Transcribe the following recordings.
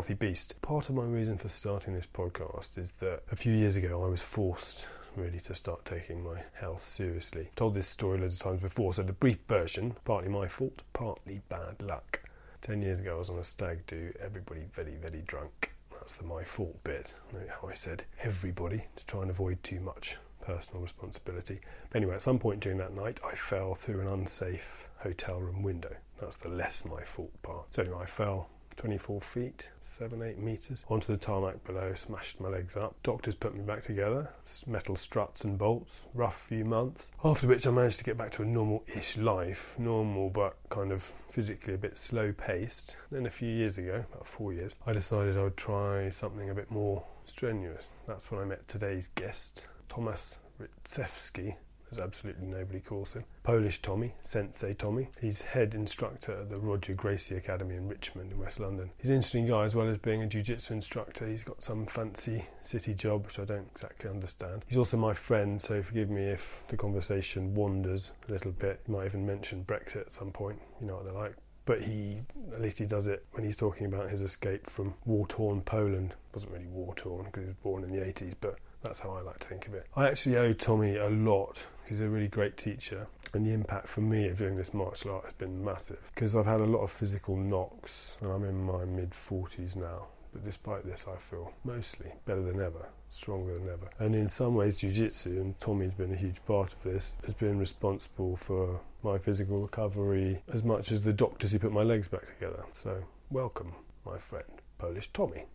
healthy beast. Part of my reason for starting this podcast is that a few years ago I was forced really to start taking my health seriously. I've told this story loads of times before, so the brief version, partly my fault, partly bad luck. Ten years ago I was on a stag do, everybody very, very drunk. That's the my fault bit. How I said everybody to try and avoid too much personal responsibility. But anyway, at some point during that night, I fell through an unsafe hotel room window. That's the less my fault part. So anyway, I fell 24 feet, 7, 8 metres, onto the tarmac below, smashed my legs up. Doctors put me back together, metal struts and bolts, rough few months. After which I managed to get back to a normal ish life, normal but kind of physically a bit slow paced. Then a few years ago, about four years, I decided I would try something a bit more strenuous. That's when I met today's guest, Thomas Ritsevsky, as absolutely nobody calls him. Polish Tommy, Sensei Tommy. He's head instructor at the Roger Gracie Academy in Richmond in West London. He's an interesting guy as well as being a jiu-jitsu instructor. He's got some fancy city job which I don't exactly understand. He's also my friend, so forgive me if the conversation wanders a little bit. He might even mention Brexit at some point. You know what they're like but he at least he does it when he's talking about his escape from war-torn Poland. It wasn't really war-torn because he was born in the 80s, but that's how I like to think of it. I actually owe Tommy a lot. He's a really great teacher, and the impact for me of doing this martial art has been massive because I've had a lot of physical knocks, and I'm in my mid 40s now. But despite this, I feel mostly better than ever, stronger than ever. And in some ways, Jiu Jitsu, and Tommy's been a huge part of this, has been responsible for my physical recovery as much as the doctors who put my legs back together. So, welcome, my friend, Polish Tommy.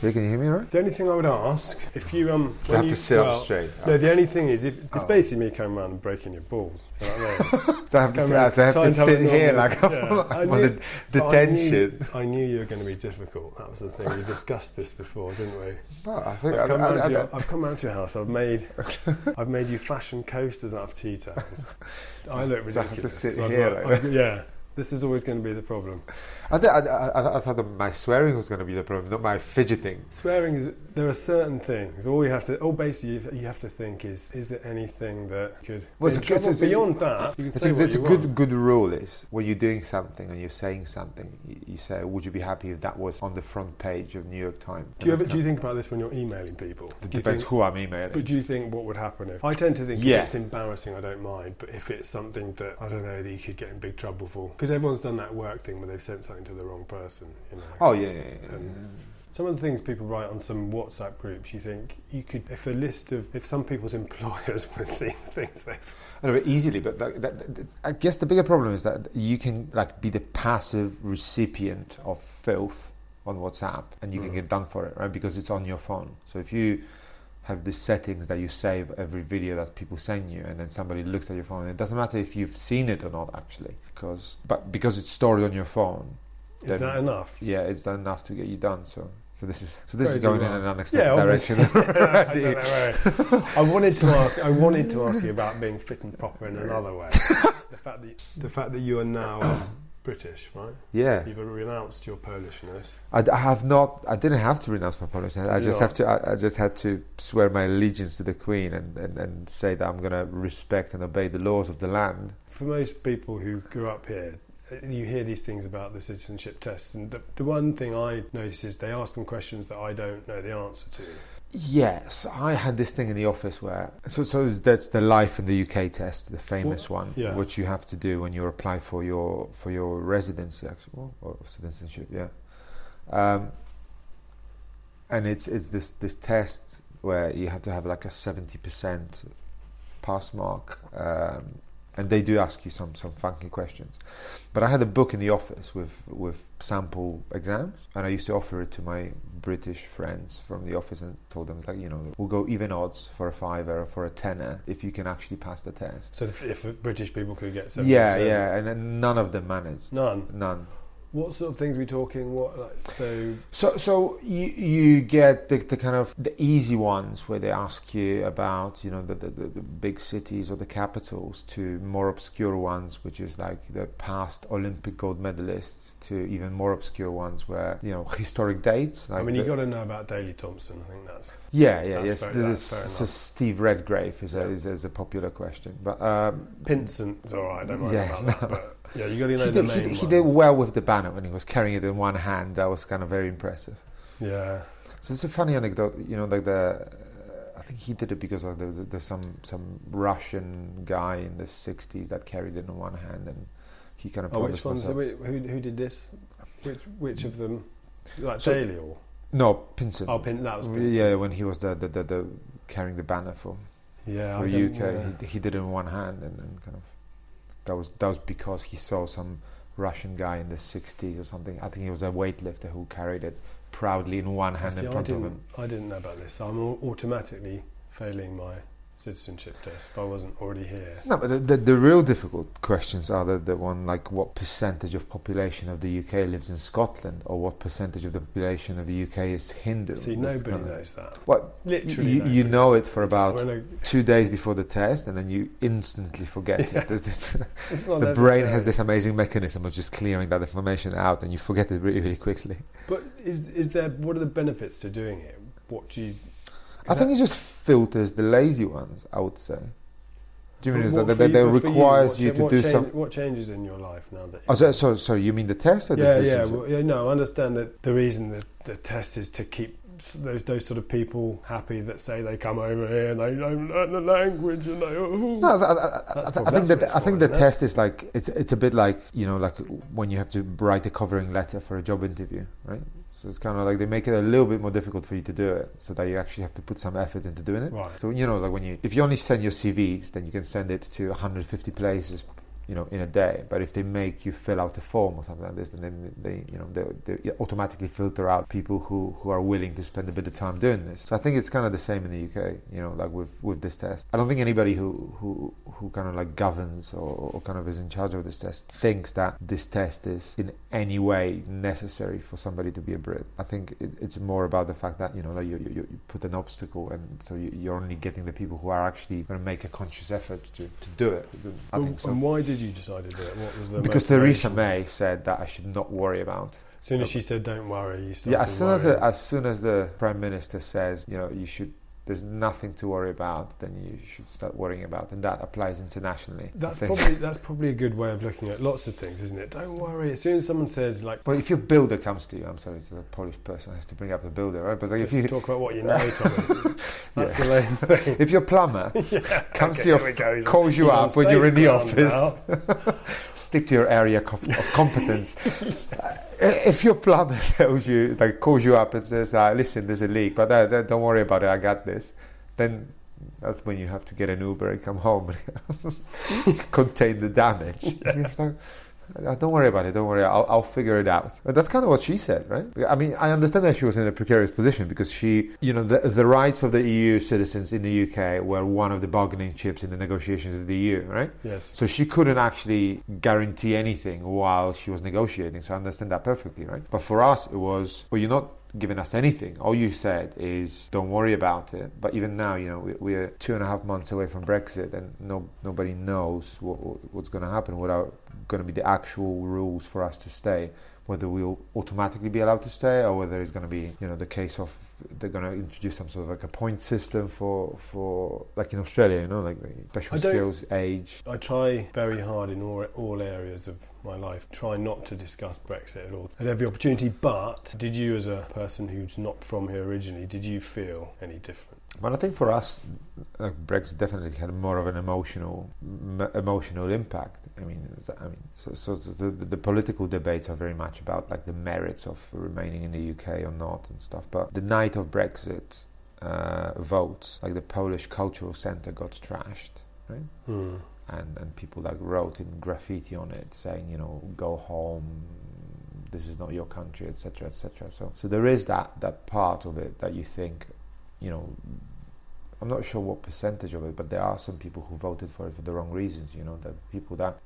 Yeah, can you hear me right? The only thing I would ask, if you um, have you, to sit well, up straight. No, the only thing is, if it's Oh. basically me coming around and breaking your balls. You know I mean? So I have to, sit, around, so I have to sit here like I'm, yeah. On the but I knew- I knew you were going to be difficult. That was the thing. We discussed this before, didn't we? No, I think I've come, I, I, your, I've come round to your house. I've made, I've made you fashion coasters out of tea towels. I look So I have to ridiculous. sit here got- like yeah, this is always going to be the problem. I, I, I, I thought that my swearing was going to be the problem, not my fidgeting. Swearing is there are certain things. All you have to, all basically you, have to think is, is there anything that could Well, it's trouble? it's a- beyond that? You can It's say a, what it's a good want. good rule is when you're doing something and you're saying something, you, you say, "Would you be happy if that was on the front page of New York Times?" Do you ever do you think about this when you're emailing people? It depends think- who I'm emailing. But do you think what would happen if I tend to think Yeah. if it's embarrassing, I don't mind. But if it's something that I don't know that you could get in big trouble for, because everyone's done that work thing where they've sent something to the wrong person. You know. oh yeah, yeah, yeah, yeah. Some of the things people write on some WhatsApp groups, you think you could, if a list of, if some people's employers would see the things they've No, but easily, but that, that, that- I guess the bigger problem is that you can like be the passive recipient of filth on WhatsApp, and you can Mm. get done for it, right? Because it's on your phone. So if you have the settings that you save every video that people send you, and then somebody looks at your phone, and it doesn't matter if you've seen it or not, actually, because but because it's stored on your phone, Is Then- that enough? yeah, it's done enough to get you done. So. So this is so this is Crazy going in an unexpected Yeah, direction. I, don't know, right. I wanted to ask. I wanted to ask you about being fit and proper in another way. the fact that the fact that you are now um, British, right? yeah, You've renounced your Polishness. I have not. I didn't have to renounce my Polishness. I, I Did just have to. I, I just had to swear my allegiance to the Queen and, and, and say that I'm going to respect and obey the laws of the land. For most people who grew up here, you hear these things about the citizenship tests, and the, the one thing I notice is they ask them questions that I don't know the answer to. Yes, I had this thing in the office where so so that's the life in the UK test, the famous one, yeah. which you have to do when you apply for your for your residency, actually, or, or citizenship. Yeah, um, and it's it's this this test where you have to have like a seventy percent pass mark, um, and they do ask you some some funky questions. But I had a book in the office with with sample exams, and I used to offer it to my British friends from the office and told them like you know we'll go even odds for a fiver or for a tenner if you can actually pass the test. So if, if British people could get 70%, Yeah, yeah, and then none of them managed. none. None. What sort of things are we talking? What like, so? So, so you you get the, the kind of the easy ones where they ask you about you know the, the, the big cities or the capitals to more obscure ones, which is like the past Olympic gold medalists to even more obscure ones where you know historic dates. Like I mean, you got to know about Daley Thompson. I think that's yeah, yeah, that's yes. fair- that's so. Steve Redgrave is a, Yeah. is, is a popular question, but um, Pinsent's all right. Don't worry Yeah, about that. But yeah, you got to know he the did, he, main he did well with the banner when he was carrying it in one hand. That was kind of very impressive. Yeah, So it's a funny anecdote, you know, like the. Uh, I think he did it because there's, there's some some Russian guy in the '60s that carried it in one hand, and he kind of. Oh, which ones? Who, who did this? Which which of them? Like So- Daley or No, Pinsent. oh, Pin, that was Pinsent. yeah, when he was the the, the, the carrying the banner for yeah. for I UK, yeah. he, he did it in one hand, and, and kind of that was that was because he saw some Russian guy in the '60s or something. I think he was a weightlifter who carried it proudly in one hand See, in front of him. I didn't know about this. I'm automatically failing my citizenship test if I wasn't already here. No, but the, the, the real difficult questions are the, the one like what percentage of population of the UK lives in Scotland, or what percentage of the population of the UK is Hindu. See, nobody knows that. What Literally, you, you know it for about I- two days before the test, and then you instantly forget Yeah. it. This, it's not the brain has this amazing mechanism of just clearing that information out, and you forget it really, really quickly. But is is there? What are the benefits to doing it? What do you? I think it just filters the lazy ones. I would say. Do you mean But is what that, you- that requires what you, to what do change- some? What changes in your life now that? Oh, so, so, so you mean the test or the yeah, yeah, well, yeah. No, I understand that the reason that the test is to keep those those sort of people happy that say they come over here and they don't learn the language and they. Oh. No, I, I, I, I, I think that I think the test is like it's it's a bit like you know like when you have to write a covering letter for a job interview, right? So it's kind of like they make it a little bit more difficult for you to do it, so that you actually have to put some effort into doing it. Right. So you know, like when you if you only send your CVs, then you can send it to 150 places, you know, in a day. But if they make you fill out a form or something like this, then they, you know they, they automatically filter out people who, who are willing to spend a bit of time doing this. So I think it's kind of the same in the UK, you know, like with with this test. I don't think anybody who who who kind of like governs or, or kind of is in charge of this test thinks that this test is in any way necessary for somebody to be a Brit. I think it, it's more about the fact that you know that you, you, you put an obstacle, and so you, you're only getting the people who are actually going to make a conscious effort to, to do it. I think so. And why did you decide to do it? What was the Because? Theresa May said that I should not worry about. As soon as she said, "Don't worry," you started Yeah, as soon as the, as soon as the prime minister says, you know, you should. There's nothing to worry about. Then you should start worrying about, and that applies internationally. That's probably that's probably a good way of looking at lots of things, isn't it? Don't worry. As soon as someone says like, Well, if your builder comes to you, I'm sorry, it's a Polish person has to bring up the builder, right? But like if you, talk about what you know, Tommy. That's Yeah. the thing. if your plumber yeah, comes okay, to your, here we go. On- calls you up when you're in the office, stick to your area co- of competence. If your plumber tells you, like, calls you up and says, uh, "Listen, there's a leak, but uh, don't worry about it. I got this," then that's when you have to get an Uber and come home and contain the damage. Uh, Uh, don't worry about it. Don't worry. I'll, I'll figure it out. But that's kind of what she said, right? I mean, I understand that she was in a precarious position because she, you know, the, the rights of the EU citizens in the UK were one of the bargaining chips in the negotiations of the EU, right? Yes. So she couldn't actually guarantee anything while she was negotiating. So I understand that perfectly, right? But for us, it was, well, you're not giving us anything. All you said is, don't worry about it. But even now, you know, we, we're two and a half months away from Brexit, and no nobody knows what, what, what's going to happen. What are going to be the actual rules for us to stay? Whether we'll automatically be allowed to stay, or whether it's going to be, you know, the case of they're going to introduce some sort of like a point system for for like in Australia, you know, like the special skills age. I try very hard in all, all areas of my life, try not to discuss Brexit at all at every opportunity. But did you, as a person who's not from here originally, did you feel any different? But I think for us, like Brexit definitely had more of an emotional, m- emotional impact. I mean, I mean, so, so the, the, political debates are very much about like the merits of remaining in the UK or not and stuff. But the night of Brexit uh, votes, like the Polish Cultural Centre got trashed, right? Hmm. And and people like wrote in graffiti on it saying you know go home this is not your country etc etc so so there is that that part of it that you think you know I'm not sure what percentage of it but there are some people who voted for it for the wrong reasons you know that people that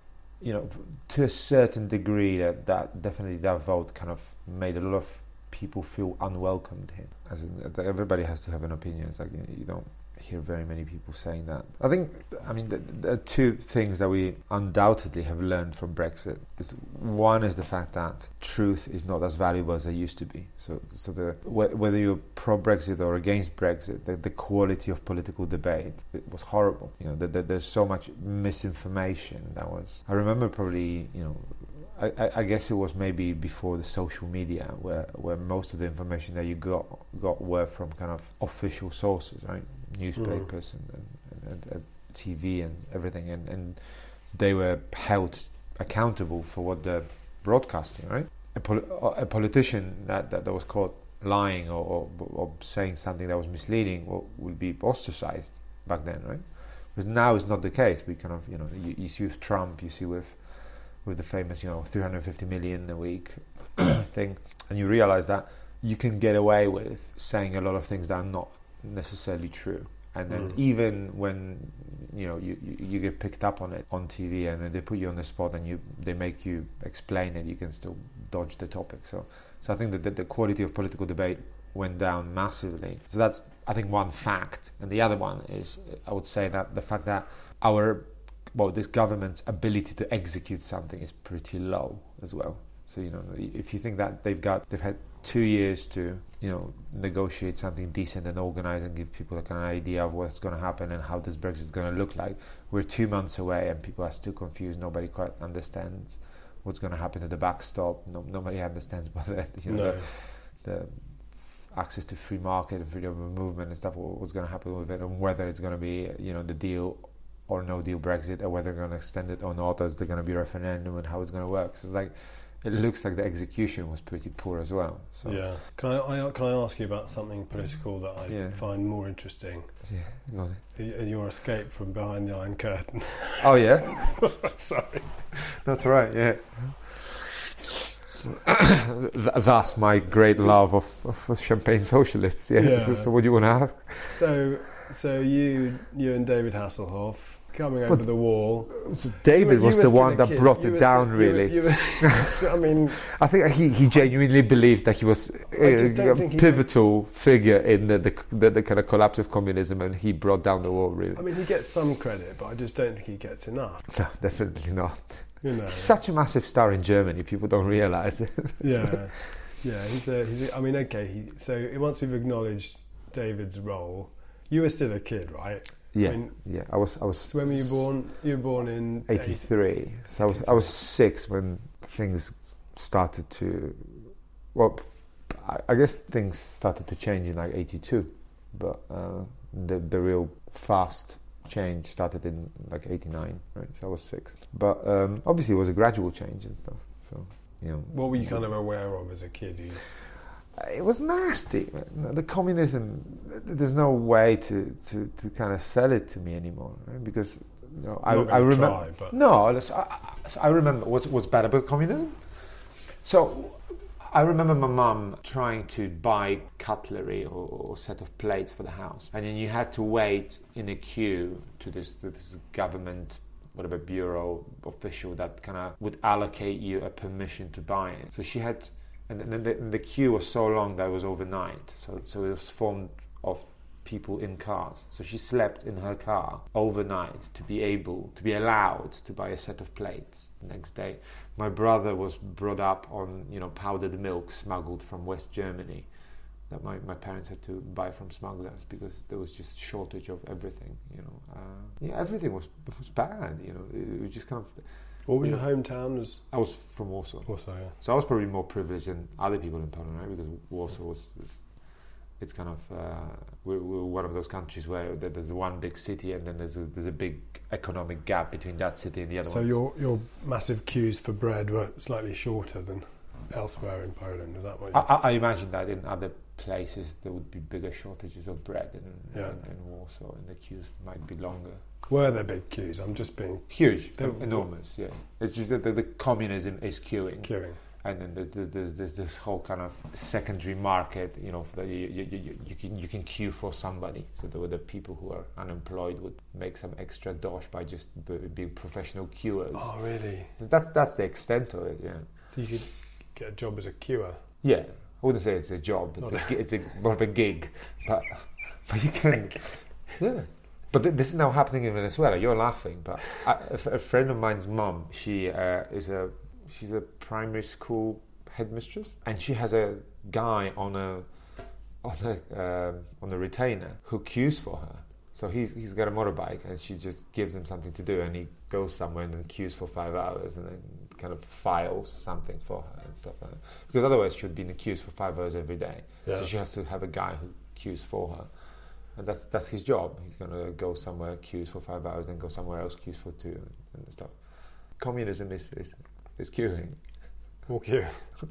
you know, to a certain degree, that, that definitely that vote kind of made a lot of people feel unwelcomed here. As in, everybody has to have an opinion. It's like you, know, hear very many people saying that. I think, I mean, the, the two things that we undoubtedly have learned from Brexit is one is the fact that truth is not as valuable as it used to be. So, so the whether you're pro Brexit or against Brexit, the, the, quality of political debate was horrible. You know, the, there's so much misinformation that was. I remember probably, you know, I, I, guess it was maybe before the social media, where, where most of the information that you got got were from kind of official sources, right? Newspapers mm. and, and, and, and, TV and everything, and, and they were held accountable for what they're broadcasting, right? A, pol- a politician that, that, that was caught lying or, or, or, saying something that was misleading would be ostracized back then, right? Because now it's not the case. We kind of, you know, you, you see with Trump, you see with with the famous, you know, 350 million a week thing, and you realize that you can get away with saying a lot of things that are not necessarily true. And then mm. even when you know you, you, you, get picked up on it on TV and then they put you on the spot and you they make you explain it, you can still dodge the topic. So so I think that the, the quality of political debate went down massively. So that's I think one fact, and the other one is I would say that the fact that our well, this government's ability to execute something is pretty low as well. So you know, if you think that they've got, they've had two years to, you know, negotiate something decent and organize and give people like an idea of what's going to happen and how this Brexit is going to look like. We're two months away and people are still confused. Nobody quite understands what's going to happen to the backstop. No, nobody understands whether you know, no. the, the access to free market and freedom of movement and stuff. What's going to happen with it and whether it's going to be, you know, the deal or no deal Brexit or whether they're going to extend it or not, or is there going to be a referendum and how it's going to work. So it's like it looks like the execution was pretty poor as well. So yeah, can I, I can I ask you about something political that I yeah. find more interesting? Yeah, your escape from behind the Iron Curtain. Oh yeah, sorry, that's right. Yeah. Thus, my great love of, of champagne socialists. Yeah. yeah. So, so, what do you want to ask? So, so you, you and David Hasselhoff coming over the wall. So David was the one that kid. brought you it down, still, really. You were, you were, I mean, I think he, he genuinely believes that he was uh, a, a pivotal figure in the the, the the, kind of collapse of communism, and he brought down the wall. Really, I mean, he gets some credit, but I just don't think he gets enough. No, definitely not. You know, he's such a massive star in Germany. People don't realise it. yeah, yeah. He's a, he's. A, I mean, okay. He, so once we've acknowledged David's role, you were still a kid, right? Yeah, I mean, yeah. I was. I was. So when were you born? You were born in '83. So I was. I was six when things started to. Well, I, I guess things started to change in like '82, but uh, the the real fast change started in like '89, right? So I was six. But um, obviously, it was a gradual change and stuff. So you know. What were you kind of aware of as a kid? You Uh, it was nasty. The communism, there's no way to, to, to kind of sell it to me anymore right? because you know, I, I remember. No, I, I remember what's, what's bad about communism. So I remember my mum trying to buy cutlery or, or, set of plates for the house, and then you had to wait in a queue to this, to this government whatever bureau official that kind of would allocate you a permission to buy it. So she had and then the, the, queue was so long that it was overnight. So so it was formed of people in cars. So she slept in her car overnight to be able to be allowed to buy a set of plates the next day. My brother was brought up on you know powdered milk smuggled from West Germany that my, my parents had to buy from smugglers because there was just shortage of everything. You know, uh, yeah, everything was was bad. You know, it, it was just kind of what was your hometown? As I was from Warsaw. Warsaw, yeah. So I was probably more privileged than other people in Poland, right? Because Warsaw was, was it's kind of uh, we're, we're, one of those countries where there's one big city and then there's a, there's a big economic gap between that city and the other. So ones. your your massive queues for bread were slightly shorter than elsewhere in Poland. Is that what? I, I, imagine that in other places there would be bigger shortages of bread in, yeah. in, in Warsaw, and the queues might be longer. Were there big queues? I'm just being huge, enormous. Yeah, it's just that the, the, communism is queuing. Queuing. and then the, the, there's, there's this whole kind of secondary market, you know, you, you, you, you, can you can queue for somebody. So there were the people who are unemployed would make some extra dosh by just b- being professional queuers. Oh, really? That's that's the extent of it. Yeah. So you could get a job as a queuer. Yeah, I wouldn't say it's a job. It's, a, it's a more of a gig, but but you can. Yeah. But th- this is now happening in Venezuela. You're laughing, but I, a, a friend of mine's mum, she uh, is a she's a primary school headmistress, and she has a guy on a on a um on a retainer who queues for her. So he's he's got a motorbike, and she just gives him something to do, and he goes somewhere and then queues for five hours, and then kind of files something for her and stuff like that. Because otherwise, she would be in the queues for five hours every day. Yeah. So she has to have a guy who queues for her. And that's that's his job. He's gonna go somewhere, queues for five hours, then go somewhere else, queues for two, and, and stuff. Communism is is, is queuing, Or queue.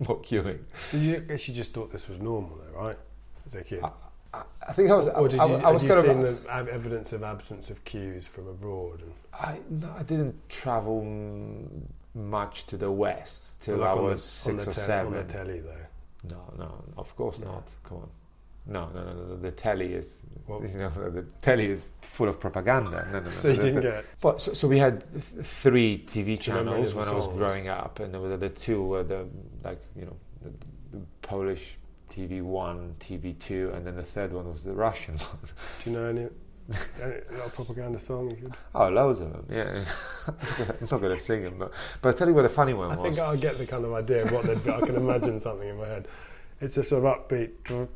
not queuing. So you, I guess you just thought this was normal, though, right? As a kid. I, I, I think I was. or did I, you, I, I was you kind seen of. the evidence of absence of queues from abroad? And, I no, I didn't travel much to the west till like I was the, six the or te- seven. On the telly, though. No, no, of course No. not. Come on. No, no, no, no. The telly is, Well- you know, the telly is full of propaganda. No, no, no. So you The- didn't the- get. But so, so we had th- three TV Do you remember any channels when I was growing up, and there were the two were the like you know the, the Polish TV one, TV two, and then the third one was the Russian one. Do you know any a propaganda song? Oh, loads of them. Yeah, I'm not going to sing them, but but I tell you what the funny one I was. I think I get the kind of idea of what they'd be. I can imagine something in my head. It's a sort of upbeat.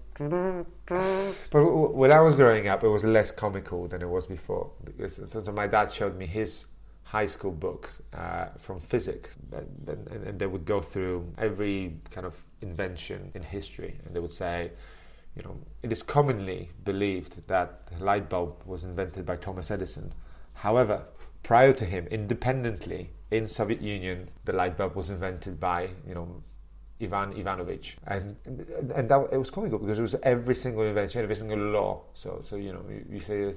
But when I was growing up, it was less comical than it was before because my dad showed me his high school books uh, from physics, and, and, and they would go through every kind of invention in history, and they would say, you know, it is commonly believed that the light bulb was invented by Thomas Edison. However, prior to him, independently in Soviet Union, the light bulb was invented by you know Ivan Ivanovich, and and that it was comical because it was every single invention, every single law. So so you know you, you say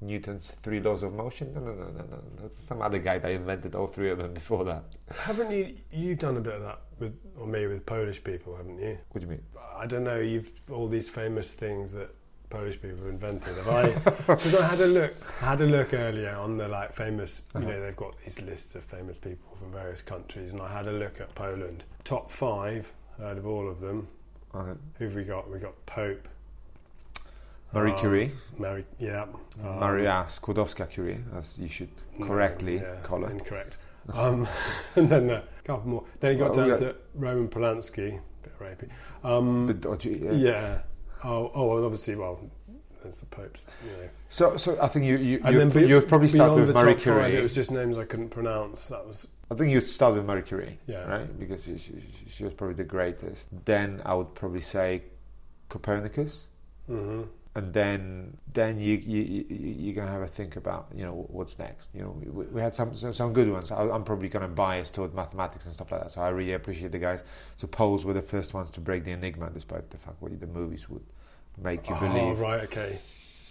Newton's three laws of motion. No no no no no. That's some other guy that invented all three of them before that. Haven't you? You've done a bit of that with, or me with Polish people, haven't you? What do you mean? I don't know. You've all these famous things that Polish people have invented. Have I? Because I had a look. Had a look earlier on the like famous. You Uh-huh. know, they've got these lists of famous people from various countries, and I had a look at Poland. Top five. out of all of them. Who've we got? We got Pope. Marie um, Curie, Mary. Yeah. um, Maria Skłodowska Curie, as you should no, correctly yeah, call her. Incorrect. Um, and then couple more. Then he got Well, down got- to Roman Polanski. Bit rapey. Um, The dodgy, yeah. yeah. Oh, oh, and obviously, well, there's the popes. You know. So so I think you you And you then be, you'd probably start with Marie Curie. Five, it was just names I couldn't pronounce. That was I think you'd start with Marie Curie, Yeah. right? Because she, she, she was probably the greatest. Then I would probably say Copernicus, hmm and then then you you you- you're gonna have a think about you know what's next. You know, we, we had some some, good ones. I, I'm probably gonna bias toward mathematics and stuff like that. So I really appreciate the guys. So Poles were the first ones to break the enigma, despite the fact what the movies would make you oh, believe. right, okay.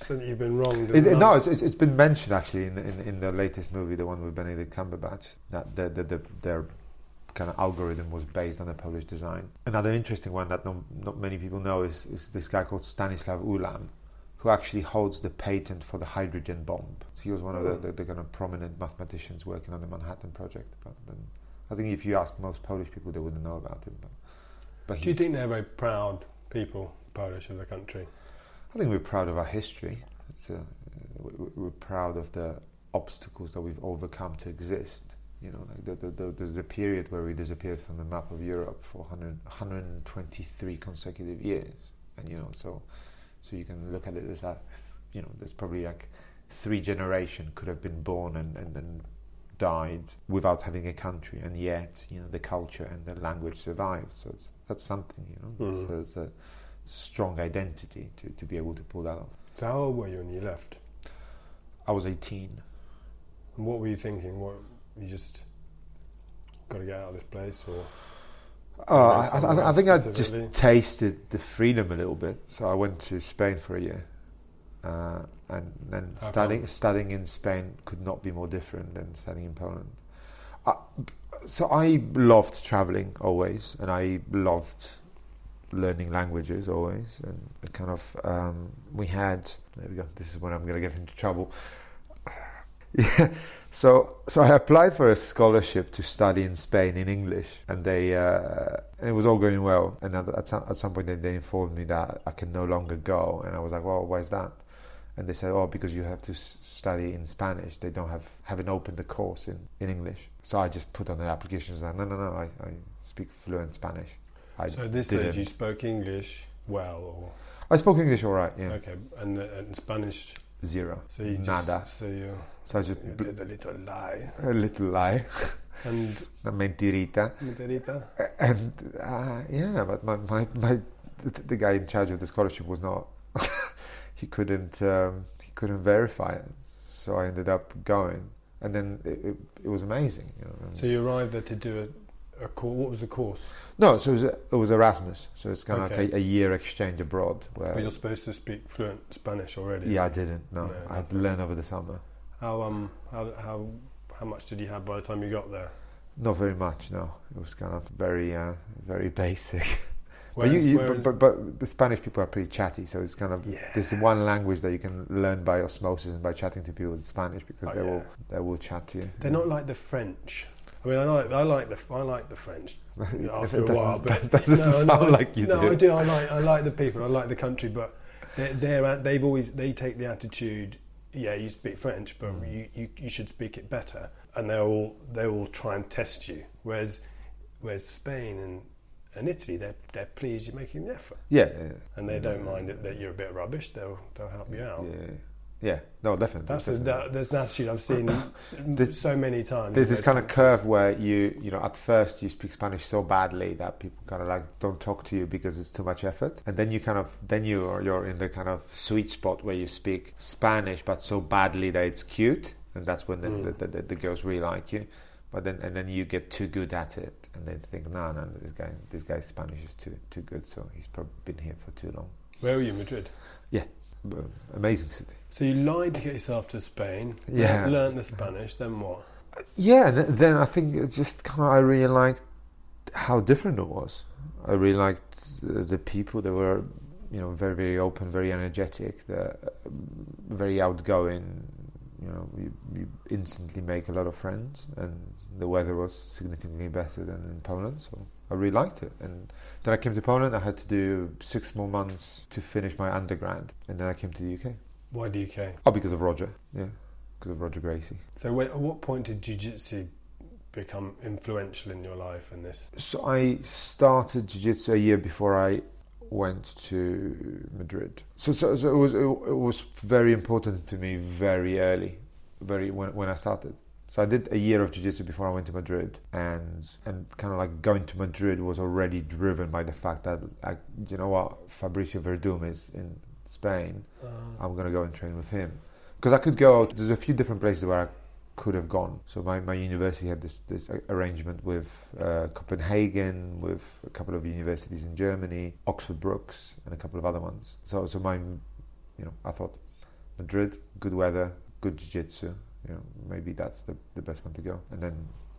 So you've been wrong. It, it- no, it's, it's been mentioned actually in, in in the latest movie, the one with Benedict Cumberbatch, that the, the, the their kind of algorithm was based on a Polish design. Another interesting one that not, not many people know is, is this guy called Stanislav Ulam, who actually holds the patent for the hydrogen bomb. So he was one of the, the, the kind of prominent mathematicians working on the Manhattan Project. But then, I think if you ask most Polish people, they wouldn't know about it. But, but Do you think they're very proud people, Polish of the country? I think we're proud of our history. It's a, we- we're proud of the obstacles that we've overcome to exist. You know, like the, the, the, there's a period where we disappeared from the map of Europe for 100, 123 consecutive years, and you know, so so you can look at it as that. You know, there's probably like three generation could have been born and, and, and died without having a country, and yet you know the culture and the language survived. So it's, that's something. You know, it's, Mhm. it's a strong identity to, to be able to pull that off. So how old were you when you left? I was 18. And what were you thinking? What you just got to get out of this place, or Uh, I, I, I think I just tasted the freedom a little bit. So I went to Spain for a year, uh, and then How studying come? studying in Spain could not be more different than studying in Poland. I, so I loved traveling always, and I loved learning languages always, and it kind of um, we had. There we go. This is when I'm going to get into trouble. yeah. So, so I applied for a scholarship to study in Spain in English, and they uh, and it was all going well. And at, at, some, at some point, they, they informed me that I can no longer go, and I was like, "Well, why is that?" And they said, "Oh, because you have to s- study in Spanish. They don't have haven't opened the course in, in English." So I just put on the application, like, "No, no, no, I, I speak fluent Spanish." I so this didn't. you spoke English well, or I spoke English all right, yeah. okay, and, and Spanish. Zero. So you just, Nada. So you, So I just you did a little lie. a little lie, And a mentirita. Mentirita. and uh, yeah, but my, my, my the, the guy in charge of the scholarship was not. he couldn't um, he couldn't verify it, so I ended up going, and then it, it, it was amazing. You know, So you arrived there to do a, a course. What was the course? no, so it was, it was Erasmus, so it's kind of Okay. like a, a year exchange abroad. Where But you're supposed to speak fluent Spanish already. yeah, I didn't. No, No, I had to learn over the summer. How um how how how much did you have by the time you got there? Not very much. No, it was kind of very uh, very basic. But, you, you, but, but, but the Spanish people are pretty chatty, so it's kind of Yeah. this one language that you can learn by osmosis and by chatting to people in Spanish because Oh, they yeah. will they will chat to you. They're not like the French. I mean, I like I like the I like the French after a while, but doesn't no, sound I- like you no, do. I do. I like I like the people. I like the country, but they're, they're they've always they take the attitude. Yeah, you speak French, but Mm. you, you, you should speak it better. And they all they all try and test you. Whereas whereas Spain and and Italy, they're they're pleased you're making the effort, Yeah, yeah, and they don't mind it that you're a bit rubbish. They'll they'll help you out. yeah, yeah. No, definitely. That's a, definitely. that, there's an attitude I've seen There's- so many times. There's this kind of curve where you, you know, at first you speak Spanish so badly that people kind of like don't talk to you because it's too much effort, and then you kind of, then you are you're in the kind of sweet spot where you speak Spanish but so badly that it's cute, and that's when the, Mm. the, the, the girls really like you. But then and then you get too good at it, and they think, no, no, this guy, this guy's Spanish is too too good, so he's probably been here for too long. Where were you, Madrid? But amazing city. So you lied to get yourself to Spain. Yeah. Learned the Spanish. Then what? Yeah, then I think it just kind of I really liked how different it was. I really liked the, people. They were, you know, very very open, very energetic, they're um, very outgoing. You know, you, you instantly make a lot of friends, and the weather was significantly better than in Poland. So I really liked it. And then I came to Poland. I had to do six more months to finish my undergrad, and then I came to the UK. Why the UK? Oh, because of Roger. Yeah, because of Roger Gracie. So when, at what point did jiu-jitsu become influential in your life and this? So I started jiu-jitsu a year before I went to Madrid. So, so, so it was it, it was very important to me very early, very when when I started. So I did a year of jiu-jitsu before I went to Madrid, and and kind of like going to Madrid was already driven by the fact that I, you know what, Fabricio Werdum is in Spain. I'm going to go and train with him because I could go out. There's a few different places where I could have gone. So my, my university had this this arrangement with uh, Copenhagen, with a couple of universities in Germany, Oxford Brookes, and a couple of other ones. So so my, you know, I thought Madrid, good weather, good jiu-jitsu. You know, maybe that's the the best one to go. And then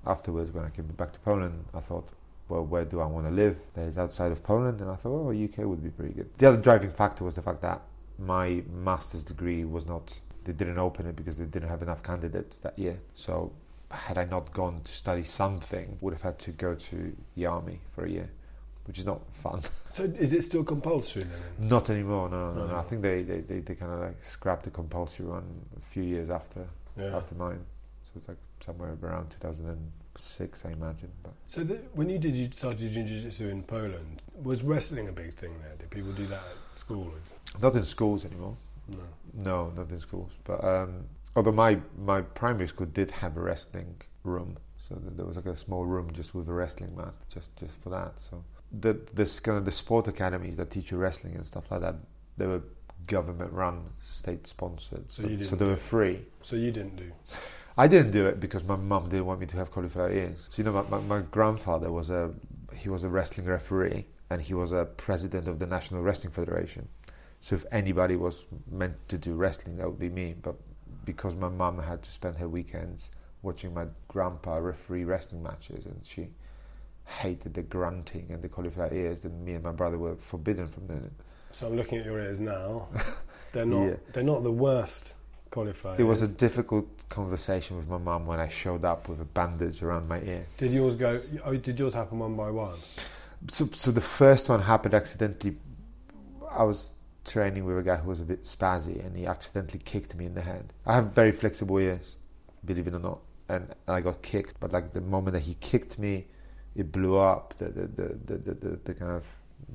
afterwards, when I came back to Poland, I thought. Well, where do I want to live? There's outside of Poland, and I thought, oh, UK would be pretty good. The other driving factor was the fact that my master's degree was not they didn't open it because they didn't have enough candidates that year so had i not gone to study something would have had to go to the army for a year which is not fun So is it still compulsory then? not anymore no no, no, no. i think they, they, they, they kind of like scrapped the compulsory one a few years after Yeah. after mine so it's like somewhere around 2006 i imagine but So the, when you did you started jiu-jitsu in Poland, was wrestling a big thing there? Did people do that at school? not in schools anymore No. No, not in schools. But um, although my my primary school did have a wrestling room, so th- there was like a small room just with a wrestling mat, just just for that. So the this kind of the sport academies that teach you wrestling and stuff like that, they were government run, state sponsored, So so, they were free. So you didn't do. I didn't do it because my mum didn't want me to have cauliflower ears. So you know, my, my, my grandfather was a he was a wrestling referee and he was a president of the National Wrestling Federation. So if anybody was meant to do wrestling, that would be me. But because my mum had to spend her weekends watching my grandpa referee wrestling matches, and she hated the grunting and the cauliflower ears. Then me and my brother were forbidden from doing it. So I'm looking at your ears now. They're not. Yeah. They're not the worst cauliflower. It was a difficult conversation with my mum when I showed up with a bandage around my ear. Did yours go? Oh, did yours happen one by one? So, so the first one happened accidentally. I was training with a guy who was a bit spazzy, and he accidentally kicked me in the head. I have very flexible ears, believe it or not, and I got kicked. But like the moment that he kicked me, it blew up. The the the, the, the, the kind of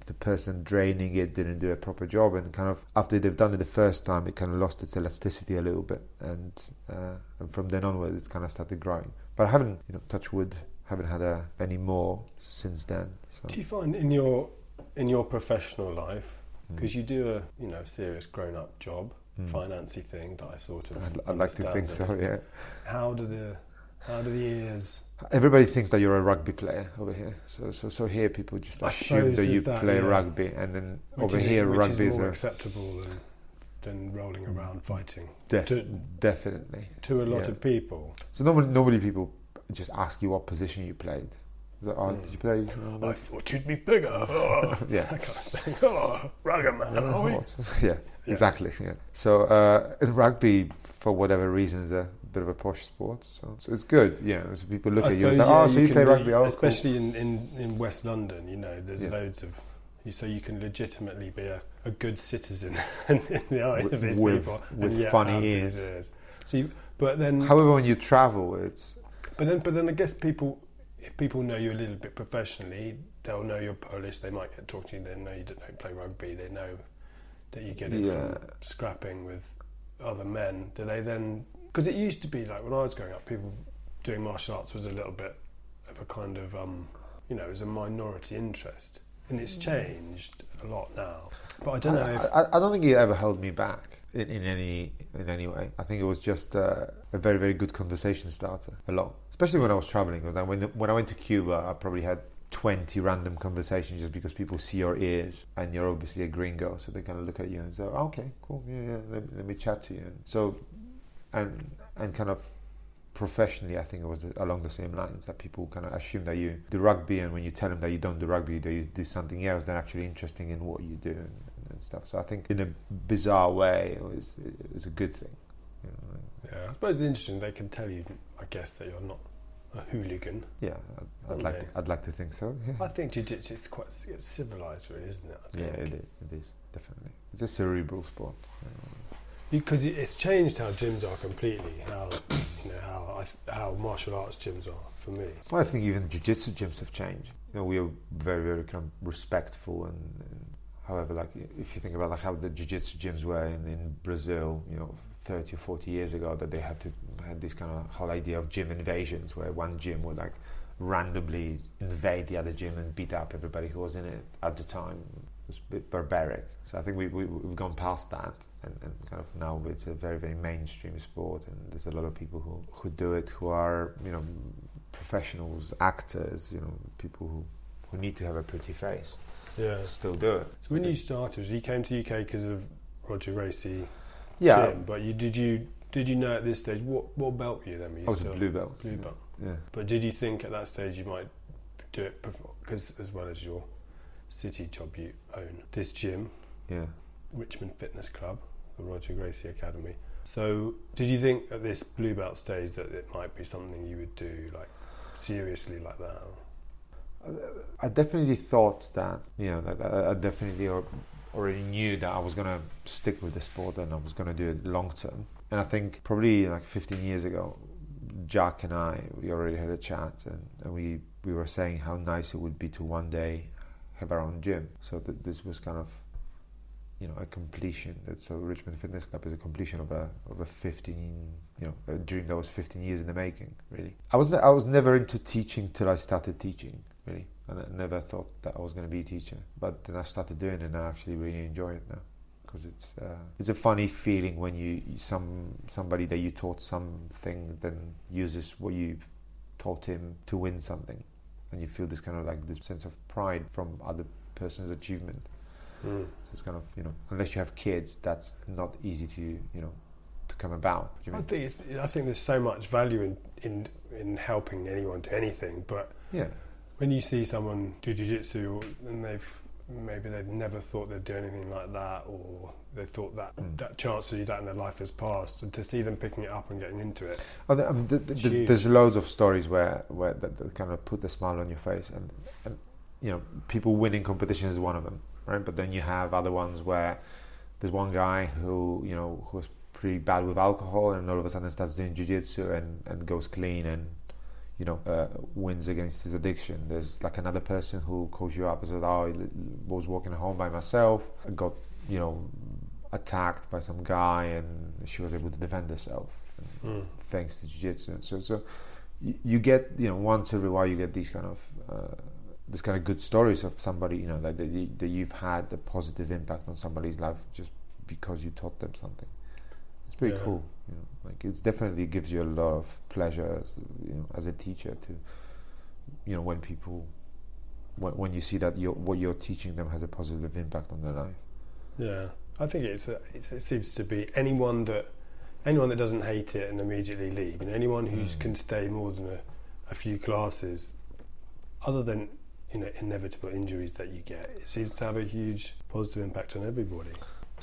the person draining it didn't do a proper job, and kind of after they've done it the first time, it kind of lost its elasticity a little bit, and uh, and from then onwards, it's kind of started growing. But I haven't, you know, touch wood, haven't had a, any more since then. So. Do you find in your in your professional life Mm. because you do a you know serious grown up job, Mm. financy thing that I sort of. I'd, I'd like to think so. Yeah. How do the how do the ears? Everybody thinks that you're a rugby player over here. So so so here people just assume that you that, play yeah. rugby, and then Which over is, here which rugby is is more a acceptable than than rolling around fighting def- to- definitely. to a lot Yeah. of people. So normally normally people just ask you what position you played. That, oh, Mm. did you play? I thought you'd be bigger. Oh, Yeah. that kind of thing. Oh, rugger man, are we? yeah, exactly. Yeah. So uh, in rugby, for whatever reasons, is a bit of a posh sport. So, so it's good. yeah. so people look I at you and say, "Oh, so you play be- rugby?" Oh, cool. especially in, in, in West London. You know, there's Yeah. loads of. So you can legitimately be a, a good citizen in, the eyes With- of these with- people, with and funny ears. ears. So, you, but then, However, when you travel, it's but then, but then, I guess people, if people know you a little bit professionally, they'll know you're Polish. They might get talk to you. They know you don't play rugby. They know that you get it Yeah. from scrapping with other men. Do they then? Because it used to be like when I was growing up, people doing martial arts was a little bit of a kind of, um, you know, it was a minority interest, and it's changed a lot now. But I don't know if I, I, I don't think it ever held me back in, in any in any way. I think it was just uh, a very very good conversation starter. A lot, especially when I was traveling. I- when when I went to Cuba, I probably had. 20 random conversations just because people see your ears and you're obviously a gringo so they kind of look at you and say oh, okay cool yeah yeah let, let me chat to you and so and and kind of professionally I think it was along the same lines that people kind of assume that you do rugby and when you tell them that you don't do rugby that you do something else they're actually interested in what you do and, and stuff so I think in a bizarre way it was it was a good thing you know, yeah, I suppose it's interesting. They can tell you, I guess, that you're not a hooligan. yeah I'd, I'd like to, I'd like to think so yeah. I think jiu-jitsu is quite it's civilized, really, isn't it? Yeah, it is. It is definitely. It's a cerebral sport. Because it's changed how gyms are completely. How you know how I, how martial arts gyms are for me. Well, I think even the jiu-jitsu gyms have changed. You know, we are very, very kind of respectful, and, and however, like if you think about like how the jiu-jitsu gyms were in, in Brazil, you know, 30 or 40 years ago, that they had to had this kind of whole idea of gym invasions, where one gym would like randomly invade the other gym and beat up everybody who was in it at the time. It was a bit barbaric. So I think we, we we've gone past that. And, and kind of now it's a very very mainstream sport and there's a lot of people who, who do it who are you know professionals, actors, you know, people who, who need to have a pretty face, Yeah. still do it. So when you started, you came to UK because of Roger Gracie Yeah, gym, but you did you did you know at this stage what what belt were you then? Were you I was a blue belt. blue belt. Yeah. But did you think at that stage you might do it because as well as your city job you own this gym, Yeah. Richmond Fitness Club, the Roger Gracie Academy. So did you think at this blue belt stage that it might be something you would do like seriously like that? I definitely thought that, you know, that I definitely already knew that I was going to stick with the sport and I was going to do it long term. And I think probably like 15 years ago, Jack and I, we already had a chat and, and we, we were saying how nice it would be to one day have our own gym. So that this was kind of, you know, a completion. So Richmond Fitness Club is a completion of a of a 15, you know, a dream that was 15 years in the making. Really, I was ne- I was never into teaching till I started teaching. Really, and I never thought that I was going to be a teacher. But then I started doing it, and I actually really enjoy it now because it's uh, it's a funny feeling when you, you some somebody that you taught something then uses what you've taught him to win something, and you feel this kind of like this sense of pride from other person's achievement. Mm. So it's kind of you know unless you have kids, that's not easy to you know to come about? I think it's, I think there's so much value in, in in helping anyone do anything, but yeah, when you see someone do jiu-jitsu and they've maybe they've never thought they'd do anything like that or they thought that Mm. that chance to do that in their life has passed and to see them picking it up and getting into it Oh, the- I mean, the, the, the, there's loads of stories where, where that, that kind of put the smile on your face, and, and you know, people winning competitions is one of them, right? But then you have other ones where there's one guy who you know who was pretty bad with alcohol, and all of a sudden starts doing jiu-jitsu and, and goes clean and you know uh, wins against his addiction. There's like another person who calls you up and says, "Oh, I was walking home by myself, I got you know attacked by some guy, and she was able to defend herself." Mm. thanks to jiu-jitsu. So, so you, you get, you know, once every while you get these kind of, uh, this kind of good stories of somebody, you know, that, that, you, that you've had a positive impact on somebody's life just because you taught them something. It's pretty Yeah. cool, you know. Like it's definitely gives you a lot of pleasure, as, you know, as a teacher to, you know, when people, when, when you see that you're, what you're teaching them has a positive impact on their life. yeah I think it's, a, it's it seems to be anyone that anyone that doesn't hate it and immediately leave and anyone who Mm. can stay more than a, a few classes other than you know inevitable injuries that you get it seems to have a huge positive impact on everybody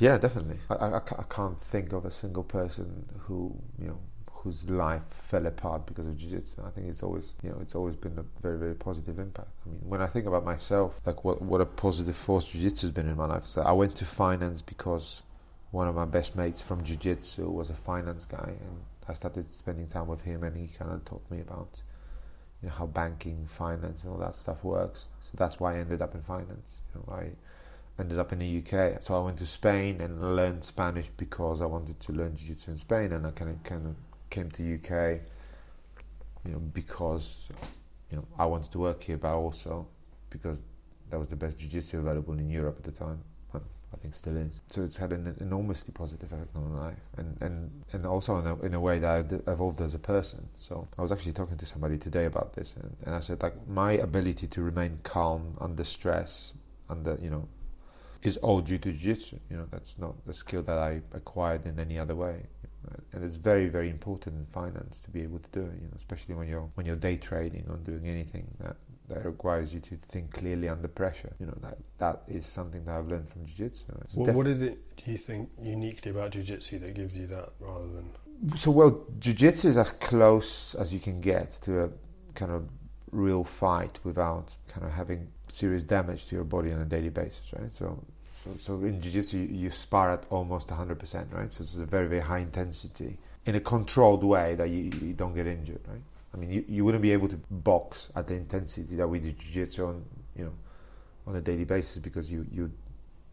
Yeah, definitely. I, I, I can't think of a single person who you know whose life fell apart because of jiu-jitsu. I think it's always you know it's always been a very very positive impact. I mean, when I think about myself, like what what a positive force jiu-jitsu has been in my life. So I went to finance because one of my best mates from jiu-jitsu was a finance guy, and I started spending time with him, and he kind of taught me about you know how banking, finance, and all that stuff works. So that's why I ended up in finance. You know, I ended up in the UK. So I went to Spain and learned Spanish because I wanted to learn jiu-jitsu in Spain, and I kind of kind of came to UK, you know, because you know I wanted to work here, but also because that was the best jiu-jitsu available in Europe at the time. I think still is. So it's had an enormously positive effect on my life, and and and also in a, in a way that I've evolved as a person. So I was actually talking to somebody today about this, and, and I said like my ability to remain calm under stress, under you know is all due to jiu-jitsu. You know, that's not a skill that I acquired in any other way. And it's very, very important in finance to be able to do it. You know, especially when you're when you're day trading or doing anything that, that requires you to think clearly under pressure. You know, that that is something that I've learned from jiu-jitsu. Well, def- what is it, do you think, uniquely about jiu-jitsu that gives you that rather than... so well, jiu-jitsu is as close as you can get to a kind of real fight without kind of having serious damage to your body on a daily basis, right? So, so, so in jiu-jitsu, you, you spar at almost 100%, right? So it's a very, very high intensity in a controlled way that you, you don't get injured, right? I mean, you, you wouldn't be able to box at the intensity that we do jiu-jitsu on, you know, on a daily basis because you you'd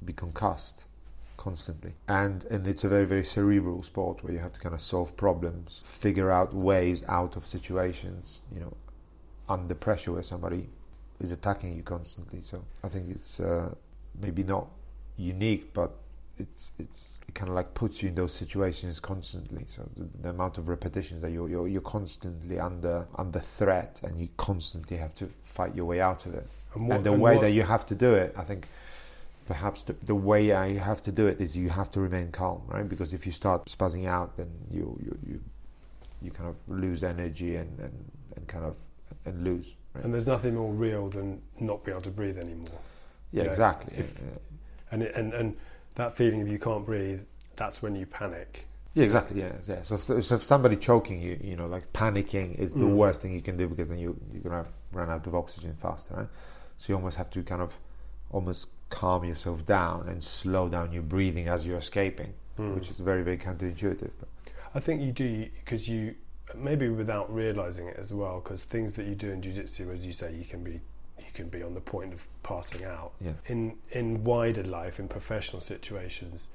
be concussed constantly. And and it's a very very cerebral sport where you have to kind of solve problems, figure out ways out of situations, you know, under pressure where somebody is attacking you constantly. So I think it's uh, maybe not unique, but it's it's it kind of like puts you in those situations constantly. So the, the amount of repetitions that you're, you're you're constantly under under threat, and you constantly have to fight your way out of it. And, and the and way what- that you have to do it, I think perhaps the, the way I have to do it is you have to remain calm, right? Because if you start spazzing out, then you you you, you kind of lose energy and, and, and kind of and lose. Right? And there's nothing more real than not being able to breathe anymore. yeah, yeah, exactly. if- yeah, And, and, and that feeling of you can't breathe, that's when you panic. yeah, exactly. Yeah, yeah. So, so, so if somebody choking you, you know, like panicking is the Mm. worst thing you can do because then you you're gonna run out of oxygen faster, right? So you almost have to kind of almost calm yourself down and slow down your breathing as you're escaping, Mm. which is very very counterintuitive. But I think you do because you maybe without realizing it as well. Because things that you do in jiu-jitsu, as you say, you can be can be on the point of passing out. yeah, In in wider life, in professional situations,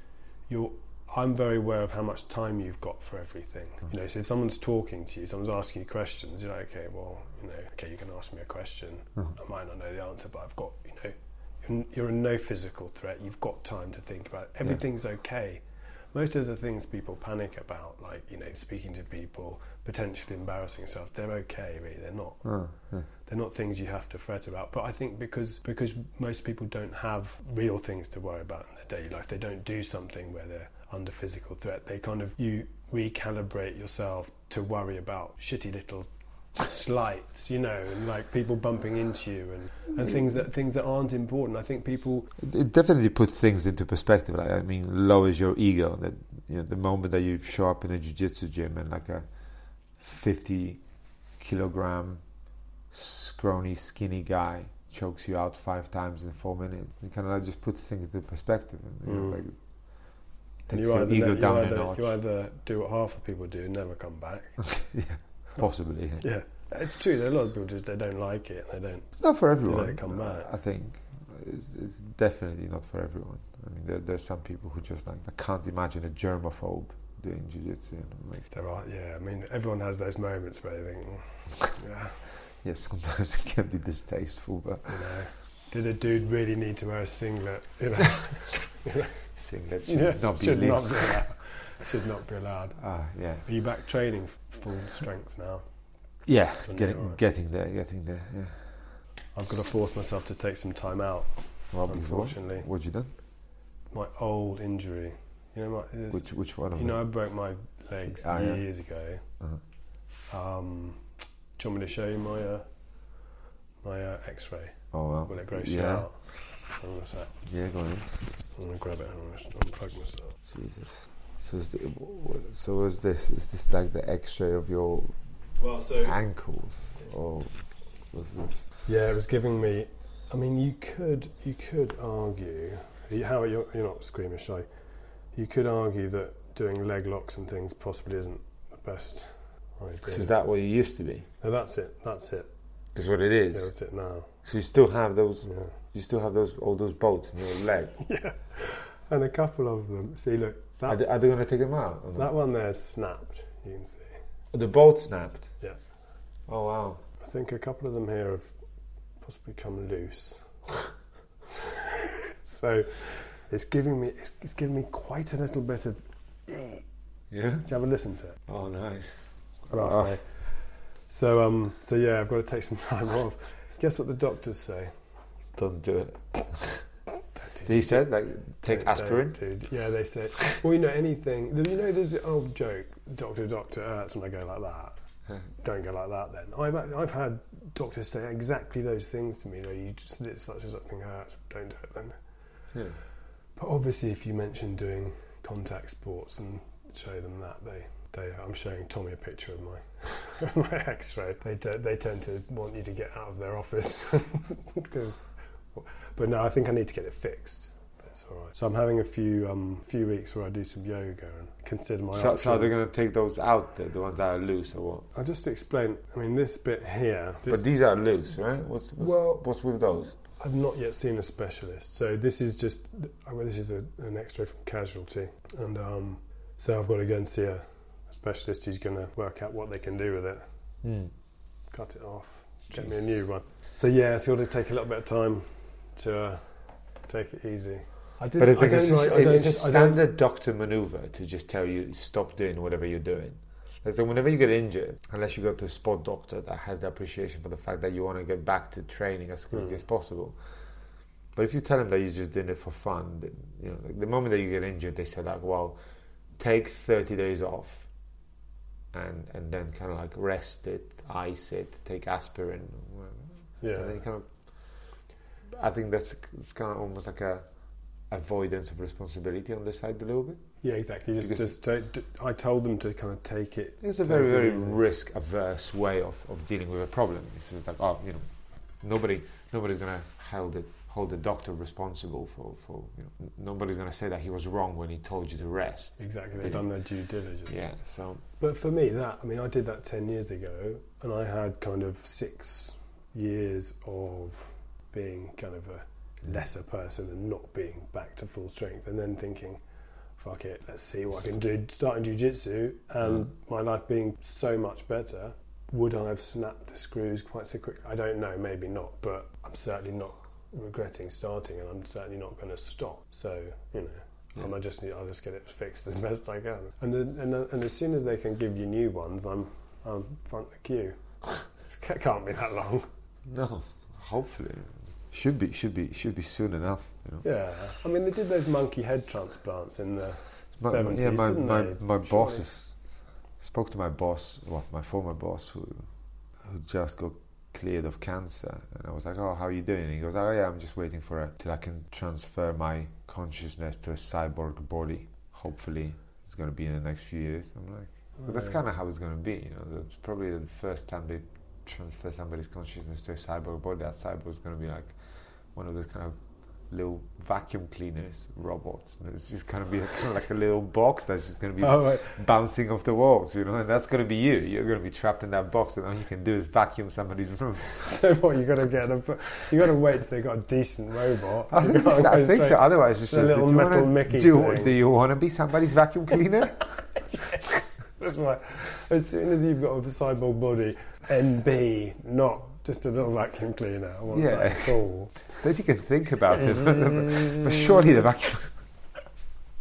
you're I'm very aware of how much time you've got for everything. You know, so if someone's talking to you, someone's asking you questions, you're like, okay, well, you know, okay, you can ask me a question. Mhm. I might not know the answer, but I've got, you know, you're, you're in no physical threat. You've got time to think about. It. Everything's okay. Most of the things people panic about, like you know, speaking to people, potentially embarrassing yourself, they're okay. Really, they're not. Yeah. They're not things you have to fret about. But I think because because most people don't have real things to worry about in their daily life, they don't do something where they're under physical threat. They kind of you recalibrate yourself to worry about shitty little slights, you know, and like people bumping into you and, and things that things that aren't important. I think people It definitely puts things into perspective. Like I mean, lowers your ego. That you know, the moment that you show up in a jiu-jitsu gym and like a fifty kilogram scrawny, skinny guy chokes you out five times in four minutes, it kind of like just puts things into perspective. And, you know, Mm. like, takes you your either, ego you, down either, a notch. you either do what half of people do and never come back. yeah, possibly. yeah. Yeah, it's true. There are a lot of people just they don't like it they don't. It's not for everyone. don't come back. I think it's, it's definitely not for everyone. I mean, there, there's some people who just like I can't imagine a germaphobe doing jiu-jitsu. Like, There are, yeah. I mean, everyone has those moments where they think, "Mm, yeah, yes, sometimes it can be distasteful, but you know, did a dude really need to wear a singlet? You know, singlets should yeah, not be should not be allowed. Should not be allowed. Ah, yeah, Are you back training full strength now? yeah, getting alright. getting there, getting there. Yeah. I've got to force myself to take some time out. Well, before Unfortunately. what you done? My old injury, you know, my, Which which one of you know, I broke my legs Ah, yeah. years ago. Uh-huh. Um, do you want me to show you my uh, my uh, X-ray? Oh well, Will it gross yeah, you out? Hang on a sec. yeah, go on. in. I'm gonna grab it and I'm gonna unplug myself. Jesus. So is, the, so was this? Is this like the X-ray of your Well, so ankles, or was this? yeah, it was giving me. I mean, you could you could argue. How you're, you, you're not squeamish, shy. You could argue that doing leg locks and things possibly isn't the best idea. Is that what you used to be? No, that's it. That's it. Is what it is. Yeah, that's it now. So you still have those. Yeah. You still have those all those bolts in your leg. yeah. And a couple of them. See, look, Are that, they, are they going to take them out? that one there's snapped. You can see. Oh, the bolt snapped. Yeah. Oh wow. I think a couple of them here have possibly come loose. so it's giving me it's, it's giving me quite a little bit of. Yeah. Do you have a listen to it? Oh nice. Rough, Oh. eh? So um so yeah, I've got to take some time off. Guess what the doctors say? Don't do it. Don't do He said like take Don't- aspirin. don't. Yeah, they say. Well, you know anything. You know, there's the old joke. Doctor, doctor hurts when I go like that. Don't go like that. Then I've I've had doctors say exactly those things to me. You know, you just it's such and such thing hurts. Don't do it then. Yeah. But obviously, if you mention doing contact sports and show them that, they. They, I'm showing Tommy a picture of my of my X-ray. They t- they tend to want you to get out of their office because. But no, I think I need to get it fixed. That's all right. So I'm having a few um few weeks where I do some yoga and consider my So, options. so they're going to take those out, the, the ones that are loose, or what? I'll just explain. I mean, this bit here. This, but these are loose, right? What's what's, Well- what's with those? I've not yet seen a specialist, so this is just. I mean, this is a, an X-ray from casualty, and um, so I've got to go and see a specialist who's going to work out what they can do with it. Hmm. Cut it off, get me a new one. So yeah, it's going to take a little bit of time to uh, take it easy. I did. But it's, I like a, don't like. I it's don't. a I standard doctor maneuver to just tell you stop doing whatever you're doing. Like, so whenever you get injured, unless you go to a sport doctor that has the appreciation for the fact that you want to get back to training as quickly Mm. as possible. But if you tell them that you're just doing it for fun, then, you know, like the moment that you get injured, they say like, well, take 30 days off, and and then kind of like rest it, ice it, take aspirin, yeah. And then kind of, I think that's it's kind of almost like a avoidance of responsibility on the side a little bit. Yeah, exactly. Just, just to, d- I told them to kind of take it. It's a very very risk averse way of, of dealing with a problem. It's just like oh you know, nobody nobody's gonna hold the hold the doctor responsible for for you know nobody's gonna say that he was wrong when he told you to rest. Exactly, they've done their due diligence. Yeah, so But for me, that I mean, I did that ten years ago, and I had kind of six years of being kind of a lesser person and not being back to full strength, and then thinking, "Fuck it, let's see what I can do." Starting jujitsu, and Mm. my life being so much better. Would I have snapped the screws quite so quickly? I don't know, maybe not, but I'm certainly not regretting starting, and I'm certainly not going to stop. So you know. Yeah. Um, I just need, I'll just get it fixed as best I can. And then, and, and as soon as they can give you new ones, I'm I'm front of the queue. It can't be that long. no, hopefully should be should be should be soon enough. You know. Yeah, I mean they did those monkey head transplants in the seventies, yeah, my didn't my, they? my Surely. bosses spoke to my boss, well, my former boss, who who just got cleared of cancer, and I was like, "Oh, how are you doing?" And he goes, "Oh, yeah, I'm just waiting for it till I can transfer my consciousness to a cyborg body. Hopefully, it's going to be in the next few years." I'm like, well, "That's kind of how it's going to be." You know, it's probably the first time they transfer somebody's consciousness to a cyborg body. That cyborg is going to be like one of those kind of little vacuum cleaners robots. And It's just going to be kind of like a little box that's just going to be Oh, right. bouncing off the walls, you know, and that's going to be you. You're going to be trapped in that box, and all you can do is vacuum somebody's room. so what? You got to get a, you got to wait till they've got a decent robot. I You think, so, I think so. Otherwise, it's just little do you metal wanna, Mickey do, thing. do you want to be somebody's vacuum cleaner? That's right. As soon as you've got a cyborg body, NB, not just a little vacuum cleaner. What's Yeah. that called? Then you can think about it. but surely the vacuum.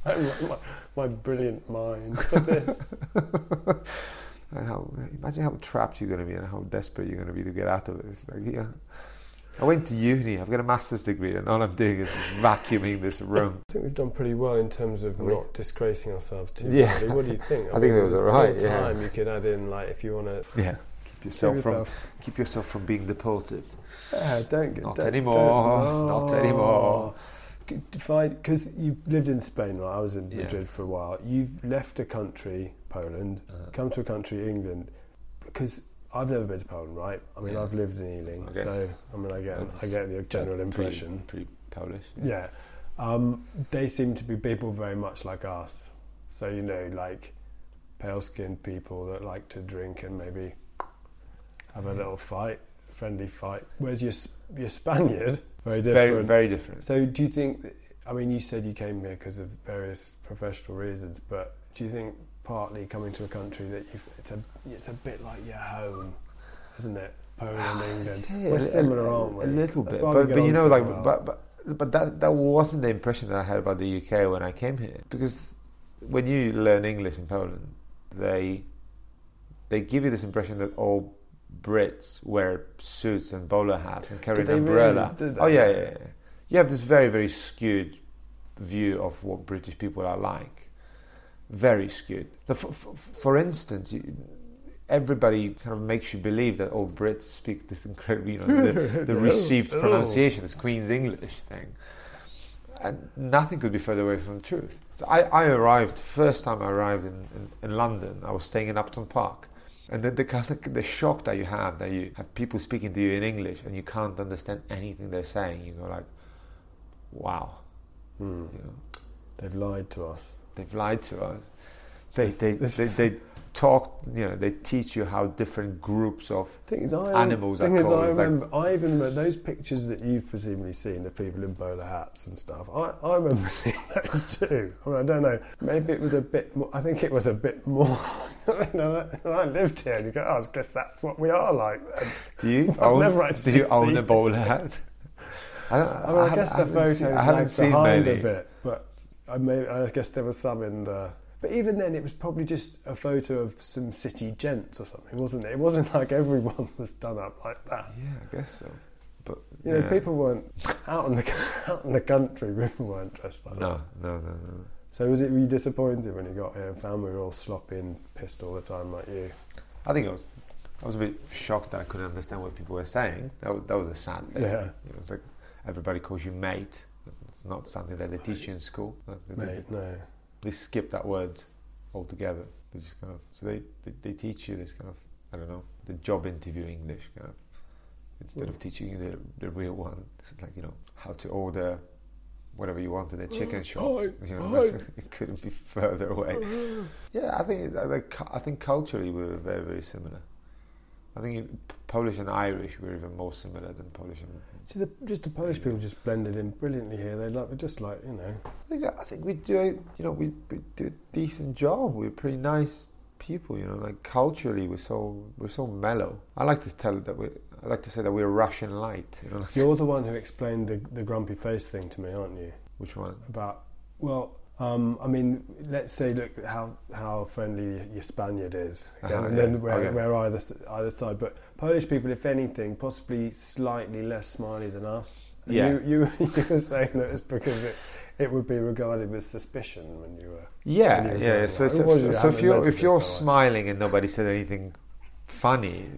my, my, my brilliant mind for this. And how, imagine how trapped you're going to be and how desperate you're going to be to get out of this. Like, yeah. I went to uni. I've got a master's degree, and all I'm doing is vacuuming this room. I think we've done pretty well in terms of we? not disgracing ourselves too Yeah. badly. What do you think? I think it was alright, Still yeah. time you could add in, like if you want to. Yeah. Keep yourself, yourself. from keep yourself from being deported. Yeah, don't get Not don't- anymore, don't- not anymore. Because you lived in Spain, right? I was in Yeah. Madrid for a while. You've left a country, Poland, Uh, come to a country, England, because I've never been to Poland, right? I mean, Yeah. I've lived in Ealing, Okay. so I mean, I get I get the general pretty- impression. Pretty, Polish. Yeah, um, they seem to be people very much like us. So you know, like pale-skinned people that like to drink and maybe have a little fight, friendly fight. Whereas you're you're Spaniard, very different. Very, very different. So do you think? I mean, you said you came here because of various professional reasons, but do you think partly coming to a country that you've, it's a it's a bit like your home, isn't it? Poland, and England. Yeah, We're similar, a, aren't we? A little That's bit, but, but you know, so like, well. but, but but that that wasn't the impression that I had about the UK when I came here. Because when you learn English in Poland, they they give you this impression that all Brits wear suits and bowler hats and carry an they really umbrella. Oh yeah, yeah, yeah. You have this very very skewed view of what British people are like. Very skewed. The, for, for, for instance, you, everybody kind of makes you believe that all Brits speak this incredible, you know, the, the No. received Oh. pronunciation, this Queen's English thing. And nothing could be further away from the truth. So I, I arrived, first time I arrived in, in, in London, I was staying in Upton Park. And then the, kind of, the shock that you have, that you have people speaking to you in English and you can't understand anything they're saying, you go like, wow. Hmm. You know, They've lied to us. they've lied to us. They, they, they, they talk, you know, they teach you how different groups of is, I Animals Thing are is, called, I it's like- remember. I even remember those pictures that you've presumably seen of people in bowler hats and stuff. I, I remember seeing those too. I, mean, I don't know. Maybe it was a bit more. I think it was a bit more. you know, I lived here, and you go, oh, I guess that's what we are like. Then. Do you I've own? never do you own a bowler hat? I, don't, I mean, I, haven't- guess the photos seen- I haven't seen behind many. a bit, but I, may, I guess there was some in the. But even then, it was probably just a photo of some city gents or something, wasn't it? It wasn't like everyone was done up like that. Yeah, I guess so. But You know, people weren't out in the out in the country. People weren't dressed like that. No, no, no, no. So was it? Were you disappointed when you got here and found we were all sloppy and pissed all the time like you? I think I was, I was a bit shocked that I couldn't understand what people were saying. That was, that was a sad thing. Yeah, It was like everybody calls you mate. It's not something that they teach you in school. Mate. No. They skip that word altogether. They just kind of so they, they, they teach you this kind of I don't know the job interview English kind of instead of mm. teaching you the, the real one. Like you know how to order whatever you want in a chicken shop. You know, it couldn't be further away. Yeah, I think I think I think culturally we were very very similar. I think in Polish and Irish were even more similar than Polish and. See, the, just the Polish people just blended in brilliantly here. They like, just like you know. I think I think we do a, you know we, we do a decent job. We're pretty nice people, you know. Like culturally, we're so we're so mellow. I like to tell that we I like to say that we're Russian light. You know? You're the one who explained the the grumpy face thing to me, aren't you? which one? About well, um, I mean, let's say look how how friendly your Spaniard is, again, Uh-huh, and yeah. then Okay. where either either side. But Polish people, if anything, possibly slightly less smiley than us. And Yeah. You, you you were saying that it's because it, it would be regarded with suspicion when you were. Yeah, you were yeah. So, so, so, so if you're if you're smiling and nobody said anything funny,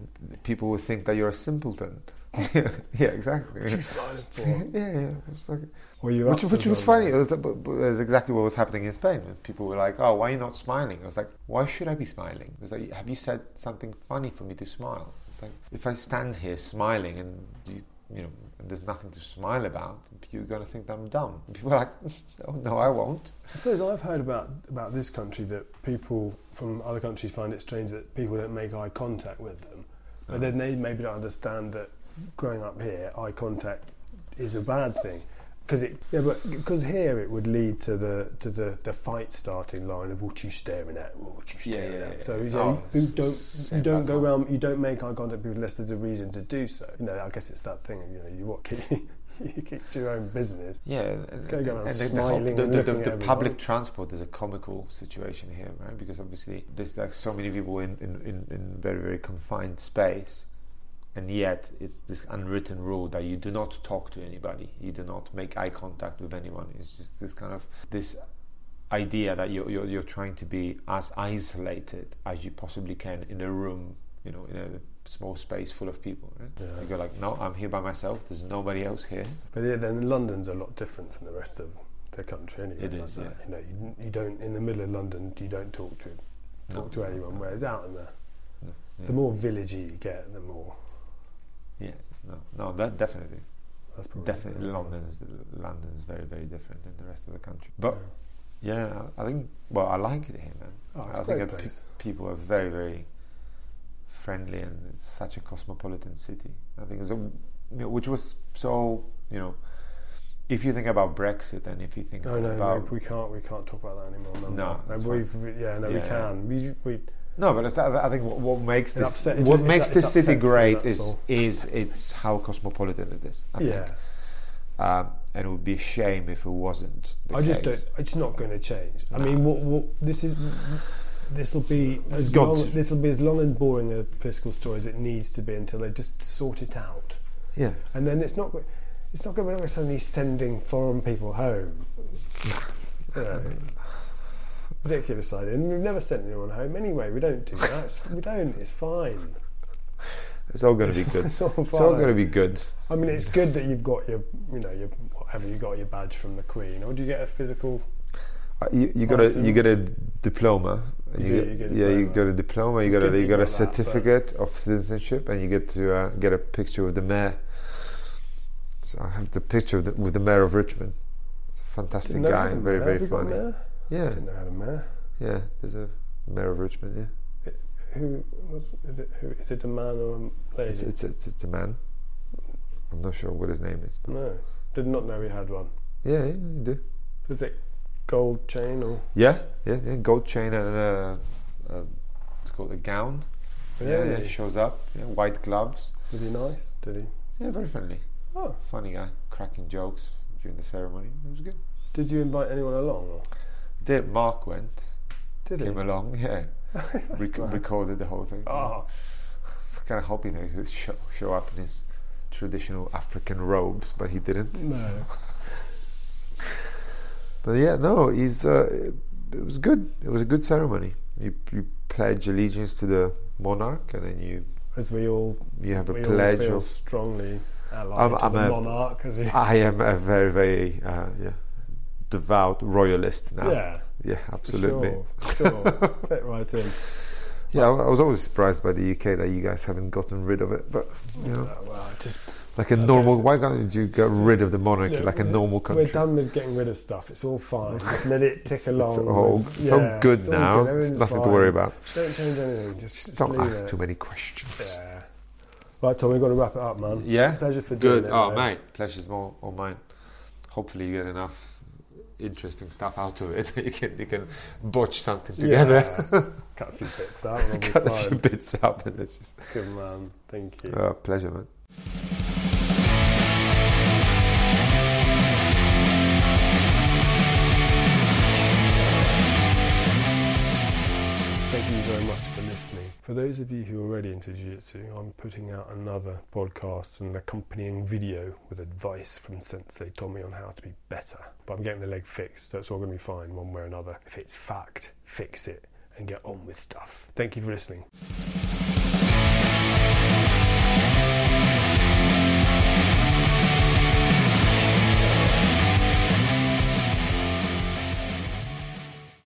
people would think that you're a simpleton. yeah, exactly. What are you smiling for? yeah, yeah. It's like, Were you which which was funny. It was, it was exactly what was happening in Spain. People were like, "Oh, why are you not smiling?" I was like, "Why should I be smiling?" It was like, "Have you said something funny for me to smile?" It's like if I stand here smiling and you, you know, there's nothing to smile about, you're gonna think that I'm dumb. People are like, "Oh no, I won't." I suppose I've heard about about this country that people from other countries find it strange that people don't make eye contact with them, but Oh. then they maybe don't understand that growing up here, eye contact is a bad thing. Because it, yeah, but because here it would lead to the to the, the fight starting line of what you staring at, what you staring yeah, at. yeah. So you, Oh, know, you don't you don't go around, you don't make eye contact with people unless there's a reason to do so. You know, I guess it's that thing. of, You know, you what keep, you keep to your own business. Yeah, and, Go and the- the, smiling the, and the, the, at the public transport is a comical situation here, right? Because obviously there's like so many people in, in, in, in very very confined space, and yet it's this unwritten rule that you do not talk to anybody, you do not make eye contact with anyone. It's just this kind of this idea that you're you're, you're trying to be as isolated as you possibly can in a room, you know, in a small space full of people. Right? Yeah. You go like, no, I'm here by myself. There's nobody else here. But yeah, then London's a lot different from the rest of the country anyway. It like yeah. You know, you, you don't in the middle of London, you don't talk to talk to anyone. no, Whereas out in the no, yeah. the more villagey you get, the more Yeah, no, no, that definitely, that's probably definitely London's London's very very different than the rest of the country. But yeah, I I think well, I like it here, man. Oh, it's I think great that pe- people are very very friendly, and it's such a cosmopolitan city. I think it's a, you know, which was so you know, if you think about Brexit and if you think No, no, about no, we can't. We can't talk about that anymore. No, No, we've, we- yeah, no, we Yeah. can. We, we, No, but it's I think what, what makes this upset- what makes it's- this city great is all. is it's how cosmopolitan it is. I yeah. think. Um, and it would be a shame if it wasn't. The I just don't. It's not going to change. I mean, what, what this is. This will be as long. This will be as long and boring a political story as it needs to be until they just sort it out. Yeah, and then it's not it's not going to be like suddenly sending foreign people home. You know, ridiculous idea. And we've never sent anyone home anyway. We don't do that. It's- we don't. It's fine. it's all going to be good. It's all It's all going to be good. I mean, it's good that you've got your, you know, your whatever you got your badge from the Queen, or do you get a physical? Uh, you, you got a you get a diploma. You You get- you get yeah, you got a diploma. So you got a you got a got that, certificate of citizenship, and you get to uh, get a picture with the mayor. So I have the picture of the, with the mayor of Richmond. It's a fantastic guy, very very funny. Yeah, Didn't know how to mayor. yeah. There's a mayor of Richmond. Yeah, Who was? Is it? Who is it? A man or a lady? it's, it's, it's, it's a man. I'm not sure what his name is, no, did not know he had one. yeah, yeah, you do. Is it gold chain or? Yeah, yeah, yeah. Gold chain and uh, uh, it's called a gown. Yeah, yeah. Really? Shows up. Yeah, white gloves. Was he nice? Did he? Yeah, very friendly. Oh, Funny guy, cracking jokes during the ceremony. It was good. did you invite anyone along? Or Did Mark went, did he? came along, yeah, rec- recorded the whole thing. Oh, So kind of hoping that he would show, show up in his traditional African robes, but he didn't. no. But yeah, no, he's. Uh, it, it was good. It was a good ceremony. You you pledge allegiance to the monarch, and then you As we all, you have a all pledge feel of strongly allied I'm- to I'm the a- monarch. As he, I am a very, very uh, yeah, devout royalist now. yeah, Yeah, for absolutely. Sure, sure. Fit right in. Yeah, I I was always surprised by the UK that you guys haven't gotten rid of it. But you know, Uh, well, just like a I normal, why can't you get rid of the monarchy like a normal country? We're done with getting rid of stuff. It's all fine. Just let it tick along. It's all, with- it's all good it's all now. good. There's nothing to worry about. Just don't change anything. Just, just Don't ask it. too many questions. Yeah. Right, Tom, we've got to wrap it up, man. Yeah? Pleasure for doing Good. it. Oh, mate. mate, pleasure's all, all mine. Hopefully, you get enough interesting stuff out of it. you can you can botch something together, Yeah. Cut a few bits out and I'll be cut a few bits up, and it's just Good man. Thank you. uh, pleasure, man. For those of you who are already into Jiu Jitsu, I'm putting out another podcast and an accompanying video with advice from Sensei Tommy on how to be better. But I'm getting the leg fixed, so it's all going to be fine one way or another. If it's fact, fix it and get on with stuff. Thank you for listening.